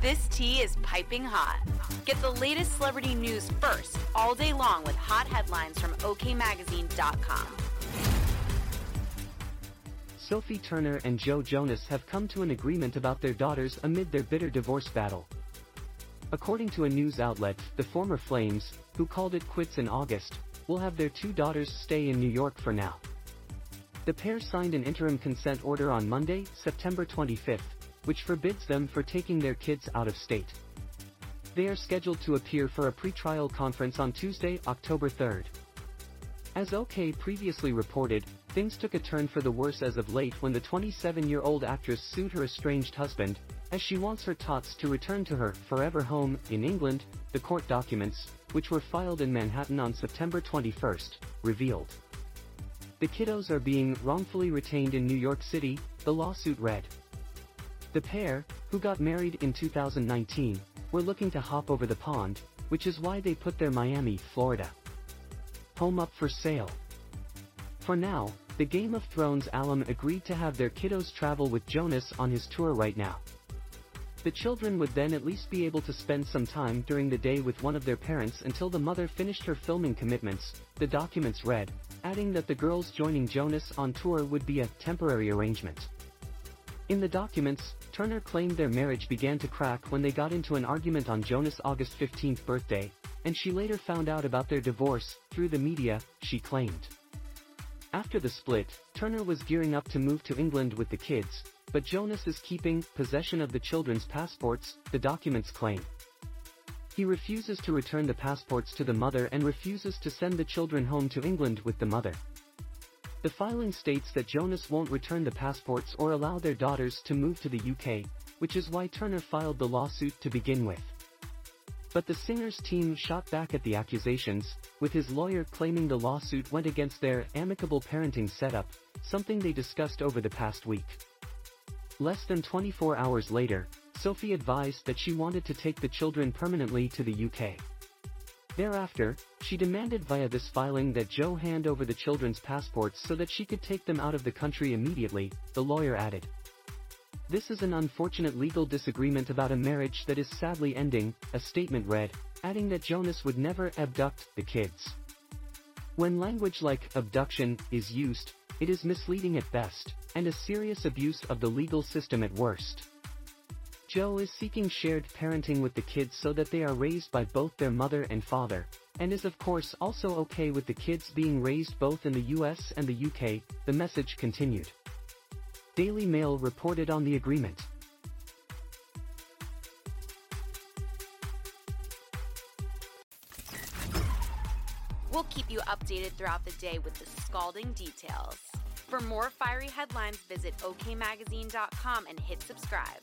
This tea is piping hot. Get the latest celebrity news first all day long with hot headlines from OKMagazine.com. Sophie Turner and Joe Jonas have come to an agreement about their daughters amid their bitter divorce battle. According to a news outlet, the former Flames, who called it quits in August, will have their two daughters stay in New York for now. The pair signed an interim consent order on Monday, September 25, which forbids them for taking their kids out of state. They are scheduled to appear for a pretrial conference on Tuesday, October 3rd. As OK previously reported, things took a turn for the worse as of late when the 27-year-old actress sued her estranged husband, as she wants her tots to return to her forever home in England, the court documents, which were filed in Manhattan on September 21, revealed. The kiddos are being wrongfully retained in New York City, the lawsuit read. The pair, who got married in 2019, were looking to hop over the pond, which is why they put their Miami, Florida home up for sale. For now, the Game of Thrones alum agreed to have their kiddos travel with Jonas on his tour right now. The children would then at least be able to spend some time during the day with one of their parents until the mother finished her filming commitments, the documents read, adding that the girls joining Jonas on tour would be a temporary arrangement. In the documents, Turner claimed their marriage began to crack when they got into an argument on Jonas' August 15th birthday, and she later found out about their divorce, through the media, she claimed. After the split, Turner was gearing up to move to England with the kids, but Jonas is keeping possession of the children's passports, the documents claim. He refuses to return the passports to the mother and refuses to send the children home to England with the mother. The filing states that Jonas won't return the passports or allow their daughters to move to the UK, which is why Turner filed the lawsuit to begin with. But the singer's team shot back at the accusations, with his lawyer claiming the lawsuit went against their amicable parenting setup, something they discussed over the past week. Less than 24 hours later, Sophie advised that she wanted to take the children permanently to the UK. Thereafter, she demanded via this filing that Joe hand over the children's passports so that she could take them out of the country immediately, the lawyer added. This is an unfortunate legal disagreement about a marriage that is sadly ending, a statement read, adding that Jonas would never abduct the kids. When language like abduction is used, it is misleading at best, and a serious abuse of the legal system at worst. Joe is seeking shared parenting with the kids so that they are raised by both their mother and father, and is of course also okay with the kids being raised both in the US and the UK, the message continued. Daily Mail reported on the agreement. We'll keep you updated throughout the day with the scalding details. For more fiery headlines, visit OKMagazine.com and hit subscribe.